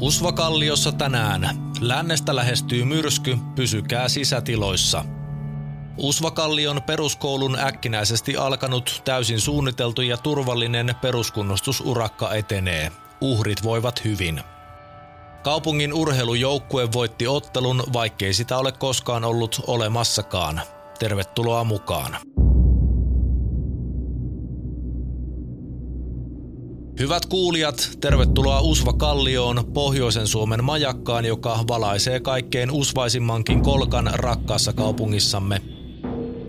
Usvakalliossa tänään. Lännestä lähestyy myrsky, pysykää sisätiloissa. Usvakallion peruskoulun äkkinäisesti alkanut, täysin suunniteltu ja turvallinen peruskunnostusurakka etenee. Uhrit voivat hyvin. Kaupungin urheilujoukkue voitti ottelun, vaikkei sitä ole koskaan ollut olemassakaan. Tervetuloa mukaan. Hyvät kuulijat, tervetuloa Usva Kallioon, pohjoisen Suomen majakkaan, joka valaisee kaikkein usvaisimmankin kolkan rakkaassa kaupungissamme.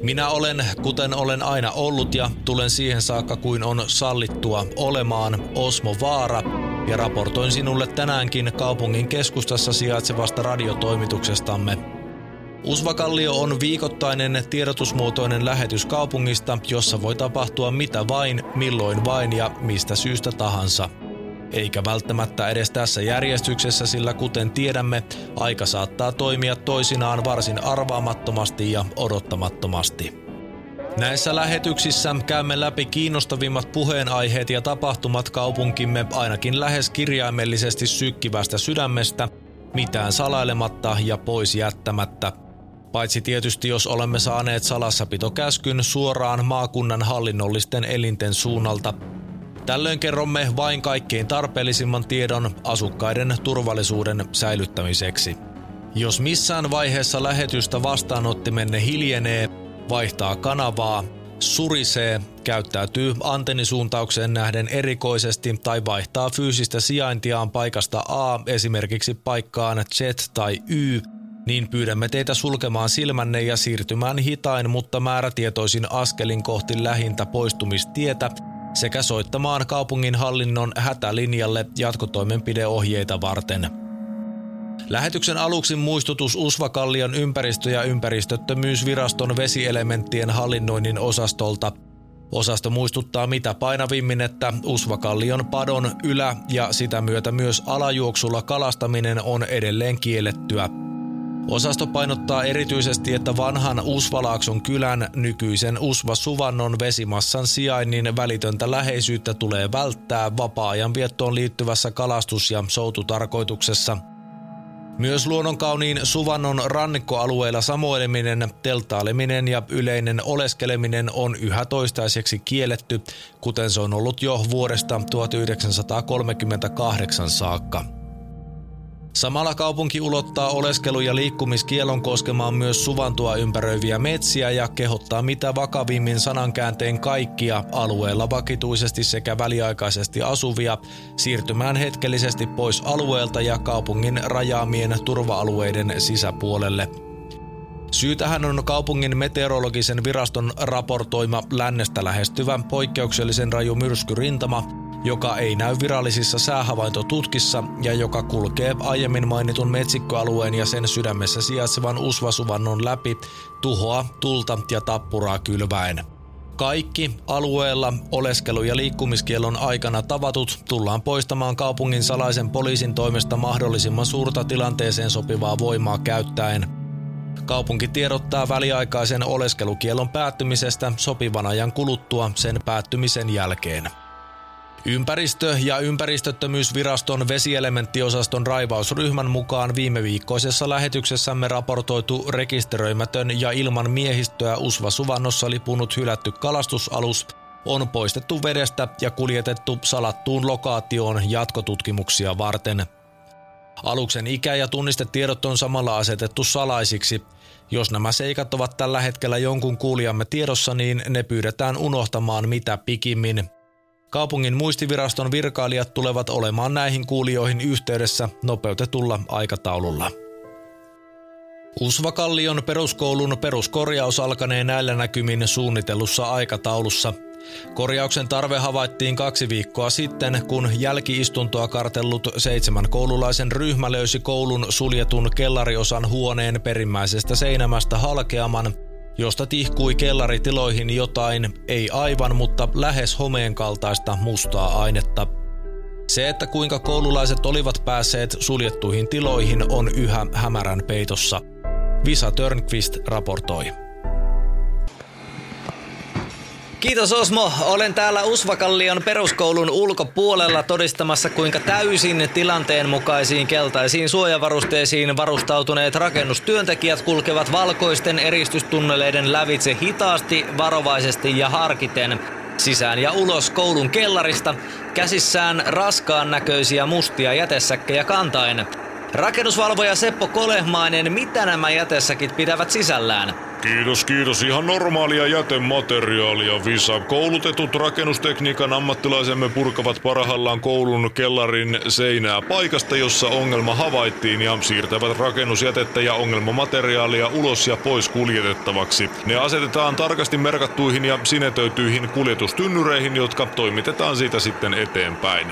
Minä olen, kuten olen aina ollut ja tulen siihen saakka kuin on sallittua olemaan, Osmo Vaara ja raportoin sinulle tänäänkin kaupungin keskustassa sijaitsevasta radiotoimituksestamme – Usvakallio on viikoittainen tiedotusmuotoinen lähetys kaupungista, jossa voi tapahtua mitä vain, milloin vain ja mistä syystä tahansa. Eikä välttämättä edes tässä järjestyksessä, sillä kuten tiedämme, aika saattaa toimia toisinaan varsin arvaamattomasti ja odottamattomasti. Näissä lähetyksissä käymme läpi kiinnostavimmat puheenaiheet ja tapahtumat kaupunkimme ainakin lähes kirjaimellisesti sykkivästä sydämestä, mitään salailematta ja pois jättämättä – Paitsi tietysti jos olemme saaneet salassapitokäskyn suoraan maakunnan hallinnollisten elinten suunnalta. Tällöin kerromme vain kaikkein tarpeellisimman tiedon asukkaiden turvallisuuden säilyttämiseksi. Jos missään vaiheessa lähetystä vastaanottimenne hiljenee, vaihtaa kanavaa, surisee, käyttäytyy antennisuuntaukseen nähden erikoisesti tai vaihtaa fyysistä sijaintiaan paikasta A esimerkiksi paikkaan Z tai Y, niin pyydämme teitä sulkemaan silmänne ja siirtymään hitain, mutta määrätietoisin askelin kohti lähintä poistumistietä sekä soittamaan kaupungin hallinnon hätälinjalle jatkotoimenpideohjeita varten. Lähetyksen aluksi muistutus Usvakallion ympäristö- ja ympäristöttömyysviraston vesielementtien hallinnoinnin osastolta. Osasto muistuttaa mitä painavimmin, että Usvakallion padon ylä- ja sitä myötä myös alajuoksulla kalastaminen on edelleen kiellettyä. Osasto painottaa erityisesti, että vanhan Usvalaakson kylän nykyisen Usva-Suvannon vesimassan sijainnin välitöntä läheisyyttä tulee välttää vapaa-ajan viettoon liittyvässä kalastus- ja soututarkoituksessa. Myös luonnonkauniin Suvannon rannikkoalueilla samoileminen, teltaileminen ja yleinen oleskeleminen on yhä toistaiseksi kielletty, kuten se on ollut jo vuodesta 1938 saakka. Samalla kaupunki ulottaa oleskelu- ja liikkumiskielon koskemaan myös suvantua ympäröiviä metsiä ja kehottaa mitä vakavimmin sanankäänteen kaikkia alueella vakituisesti sekä väliaikaisesti asuvia siirtymään hetkellisesti pois alueelta ja kaupungin rajaamien turva-alueiden sisäpuolelle. Syytähän on kaupungin meteorologisen viraston raportoima lännestä lähestyvä poikkeuksellisen raju myrskyrintama, joka ei näy virallisissa säähavaintotutkissa ja joka kulkee aiemmin mainitun metsikkoalueen ja sen sydämessä sijaitsevan usvasuvannon läpi tuhoa, tulta ja tappuraa kylväen. Kaikki alueella oleskelu- ja liikkumiskielon aikana tavatut tullaan poistamaan kaupungin salaisen poliisin toimesta mahdollisimman suurta tilanteeseen sopivaa voimaa käyttäen. Kaupunki tiedottaa väliaikaisen oleskelukielon päättymisestä sopivan ajan kuluttua sen päättymisen jälkeen. Ympäristö- ja ympäristöttömyysviraston vesielementtiosaston raivausryhmän mukaan viime viikkoisessa lähetyksessämme raportoitu rekisteröimätön ja ilman miehistöä Usva Suvannossa lipunut hylätty kalastusalus on poistettu vedestä ja kuljetettu salattuun lokaatioon jatkotutkimuksia varten. Aluksen ikä ja tunnistetiedot on samalla asetettu salaisiksi. Jos nämä seikat ovat tällä hetkellä jonkun kuulijamme tiedossa, niin ne pyydetään unohtamaan mitä pikimmin – Kaupungin muistiviraston virkailijat tulevat olemaan näihin kuulijoihin yhteydessä nopeutetulla aikataululla. Usvakallion peruskoulun peruskorjaus alkanee näillä näkymin suunnitellussa aikataulussa. Korjauksen tarve havaittiin kaksi viikkoa sitten, kun jälkiistuntoa kartellut seitsemän koululaisen ryhmä löysi koulun suljetun kellariosan huoneen perimmäisestä seinämästä halkeaman – josta tihkui kellaritiloihin jotain, ei aivan, mutta lähes homeen kaltaista mustaa ainetta. Se, että kuinka koululaiset olivat päässeet suljettuihin tiloihin, on yhä hämärän peitossa. Visa Törnqvist raportoi. Kiitos Osmo. Olen täällä Usvakallion peruskoulun ulkopuolella todistamassa, kuinka täysin tilanteen mukaisiin keltaisiin suojavarusteisiin varustautuneet rakennustyöntekijät kulkevat valkoisten eristystunneleiden lävitse hitaasti, varovaisesti ja harkiten sisään ja ulos koulun kellarista, käsissään raskaan näköisiä mustia jätesäkkejä kantaen. Rakennusvalvoja Seppo Kolehmainen, mitä nämä jätesäkit pitävät sisällään? Kiitos, kiitos. Ihan normaalia jätemateriaalia, Visa. Koulutetut rakennustekniikan ammattilaisemme purkavat parhaillaan koulun kellarin seinää paikasta, jossa ongelma havaittiin ja siirtävät rakennusjätettä ja ongelmamateriaalia ulos ja pois kuljetettavaksi. Ne asetetaan tarkasti merkattuihin ja sinetöityihin kuljetustynnyreihin, jotka toimitetaan siitä sitten eteenpäin.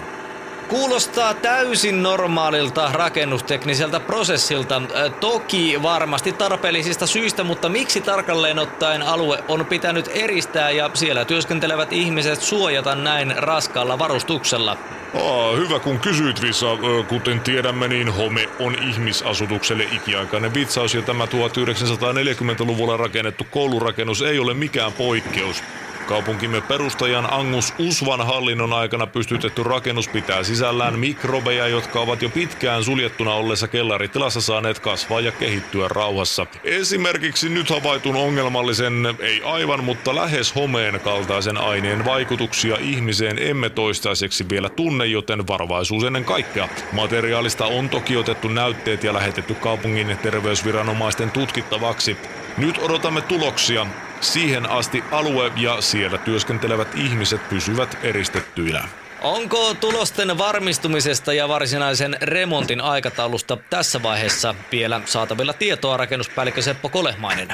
Kuulostaa täysin normaalilta rakennustekniseltä prosessilta. Toki varmasti tarpeellisista syistä, mutta miksi tarkalleen ottaen alue on pitänyt eristää ja siellä työskentelevät ihmiset suojata näin raskaalla varustuksella? Aa, hyvä kun kysyit Visa. Kuten tiedämme, niin home on ihmisasutukselle ikiaikainen vitsaus ja tämä 1940-luvulla rakennettu koulurakennus ei ole mikään poikkeus. Kaupunkimme perustajan Angus Usvan hallinnon aikana pystytetty rakennus pitää sisällään mikrobeja, jotka ovat jo pitkään suljettuna ollessa kellaritilassa saaneet kasvaa ja kehittyä rauhassa. Esimerkiksi nyt havaitun ongelmallisen, ei aivan, mutta lähes homeen kaltaisen aineen vaikutuksia ihmiseen emme toistaiseksi vielä tunne, joten varovaisuus ennen kaikkea. Materiaalista on toki otettu näytteet ja lähetetty kaupungin terveysviranomaisten tutkittavaksi. Nyt odotamme tuloksia. Siihen asti alue ja siellä työskentelevät ihmiset pysyvät eristettyinä. Onko tulosten varmistumisesta ja varsinaisen remontin aikataulusta tässä vaiheessa vielä saatavilla tietoa rakennuspäällikkö Seppo Kolehmainen?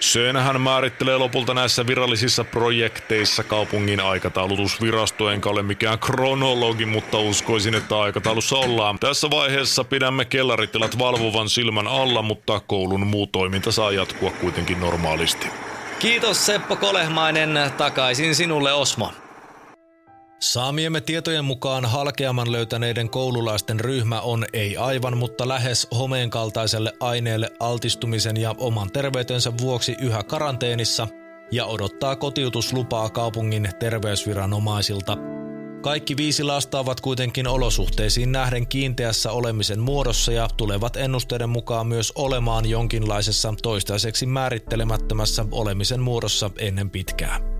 Sen hän määrittelee lopulta näissä virallisissa projekteissa kaupungin aikataulutusvirasto, enkä ole mikään kronologi, mutta uskoisin, että aikataulussa ollaan. Tässä vaiheessa pidämme kellaritilat valvovan silmän alla, mutta koulun muu toiminta saa jatkua kuitenkin normaalisti. Kiitos Seppo Kolehmainen, takaisin sinulle Osmo. Saamiemme tietojen mukaan halkeaman löytäneiden koululaisten ryhmä on ei aivan, mutta lähes homeen kaltaiselle aineelle altistumisen ja oman terveytensä vuoksi yhä karanteenissa ja odottaa kotiutuslupaa kaupungin terveysviranomaisilta. Kaikki viisi lasta ovat kuitenkin olosuhteisiin nähden kiinteässä olemisen muodossa ja tulevat ennusteiden mukaan myös olemaan jonkinlaisessa toistaiseksi määrittelemättömässä olemisen muodossa ennen pitkää.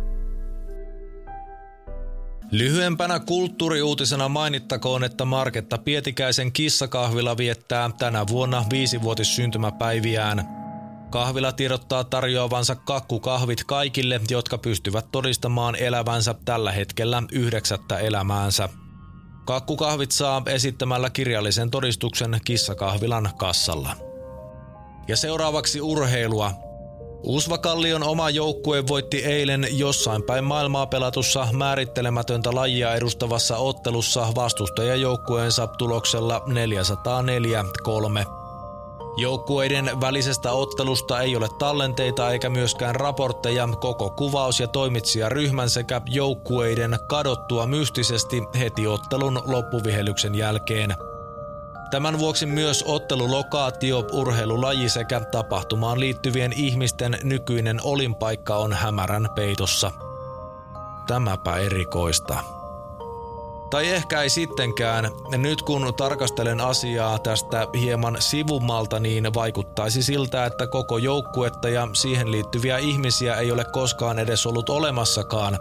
Lyhyempänä kulttuuriuutisena mainittakoon, että Marketta Pietikäisen kissakahvila viettää tänä vuonna viisivuotissyntymäpäiviään. Kahvila tiedottaa tarjoavansa kakkukahvit kaikille, jotka pystyvät todistamaan elävänsä tällä hetkellä yhdeksättä elämäänsä. Kakkukahvit saa esittämällä kirjallisen todistuksen kissakahvilan kassalla. Ja seuraavaksi urheilua. Usvakallion oma joukkue voitti eilen jossain päin maailmaa pelatussa määrittelemätöntä lajia edustavassa ottelussa vastustajajoukkueensa tuloksella 404-3. Joukkueiden välisestä ottelusta ei ole tallenteita eikä myöskään raportteja koko kuvaus- ja toimitsijaryhmän sekä joukkueiden kadottua mystisesti heti ottelun loppuvihelyksen jälkeen – Tämän vuoksi myös ottelulokaatio, urheilulaji sekä tapahtumaan liittyvien ihmisten nykyinen olinpaikka on hämärän peitossa. Tämäpä erikoista. Tai ehkä ei sittenkään. Nyt kun tarkastelen asiaa tästä hieman sivummalta, niin vaikuttaisi siltä, että koko joukkuetta ja siihen liittyviä ihmisiä ei ole koskaan edes ollut olemassakaan,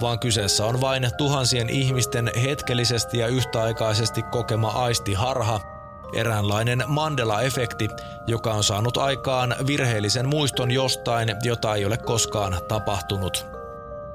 vaan kyseessä on vain tuhansien ihmisten hetkellisesti ja yhtäaikaisesti kokema aistiharha – Eräänlainen Mandela-efekti, joka on saanut aikaan virheellisen muiston jostain, jota ei ole koskaan tapahtunut.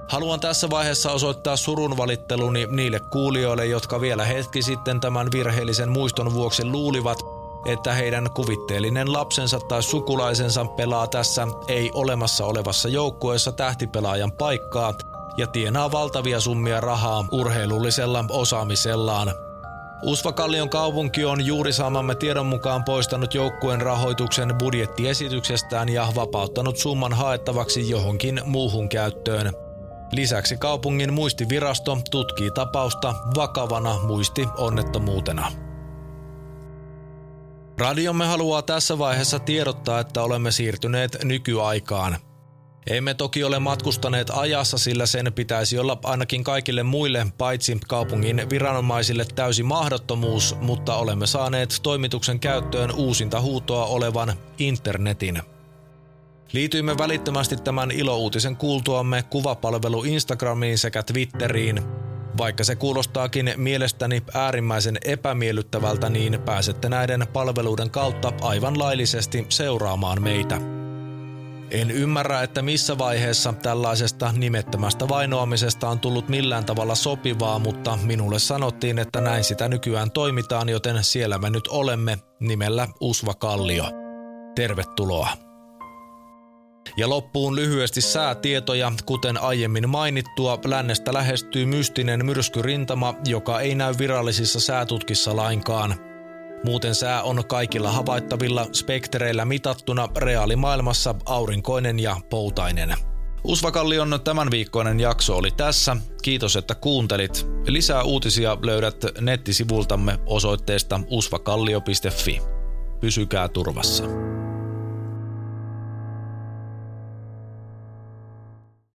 Haluan tässä vaiheessa osoittaa surun valitteluni niille kuulijoille, jotka vielä hetki sitten tämän virheellisen muiston vuoksi luulivat, että heidän kuvitteellinen lapsensa tai sukulaisensa pelaa tässä ei olemassa olevassa joukkueessa tähtipelaajan paikkaa ja tienaa valtavia summia rahaa urheilullisella osaamisellaan Usvakallion kaupunki on juuri saamamme tiedon mukaan poistanut joukkueen rahoituksen budjettiesityksestään ja vapauttanut summan haettavaksi johonkin muuhun käyttöön. Lisäksi kaupungin muistivirasto tutkii tapausta vakavana muistionnettomuutena. Radiomme haluaa tässä vaiheessa tiedottaa, että olemme siirtyneet nykyaikaan. Emme toki ole matkustaneet ajassa, sillä sen pitäisi olla ainakin kaikille muille paitsi kaupungin viranomaisille täysi mahdottomuus, mutta olemme saaneet toimituksen käyttöön uusinta huutoa olevan internetin. Liityimme välittömästi tämän ilouutisen kuultuamme kuvapalvelu Instagramiin sekä Twitteriin. Vaikka se kuulostaakin mielestäni äärimmäisen epämiellyttävältä, niin pääsette näiden palveluiden kautta aivan laillisesti seuraamaan meitä. En ymmärrä, että missä vaiheessa tällaisesta nimettömästä vainoamisesta on tullut millään tavalla sopivaa, mutta minulle sanottiin, että näin sitä nykyään toimitaan, joten siellä me nyt olemme nimellä Usva Kallio. Tervetuloa. Ja loppuun lyhyesti säätietoja, kuten aiemmin mainittua, lännestä lähestyy mystinen myrskyrintama, joka ei näy virallisissa säätutkissa lainkaan – Muuten sää on kaikilla havaittavilla spektreillä mitattuna reaalimaailmassa aurinkoinen ja poutainen. Usvakallion tämän viikkoinen jakso oli tässä. Kiitos, että kuuntelit. Lisää uutisia löydät nettisivultamme osoitteesta usvakallio.fi. Pysykää turvassa.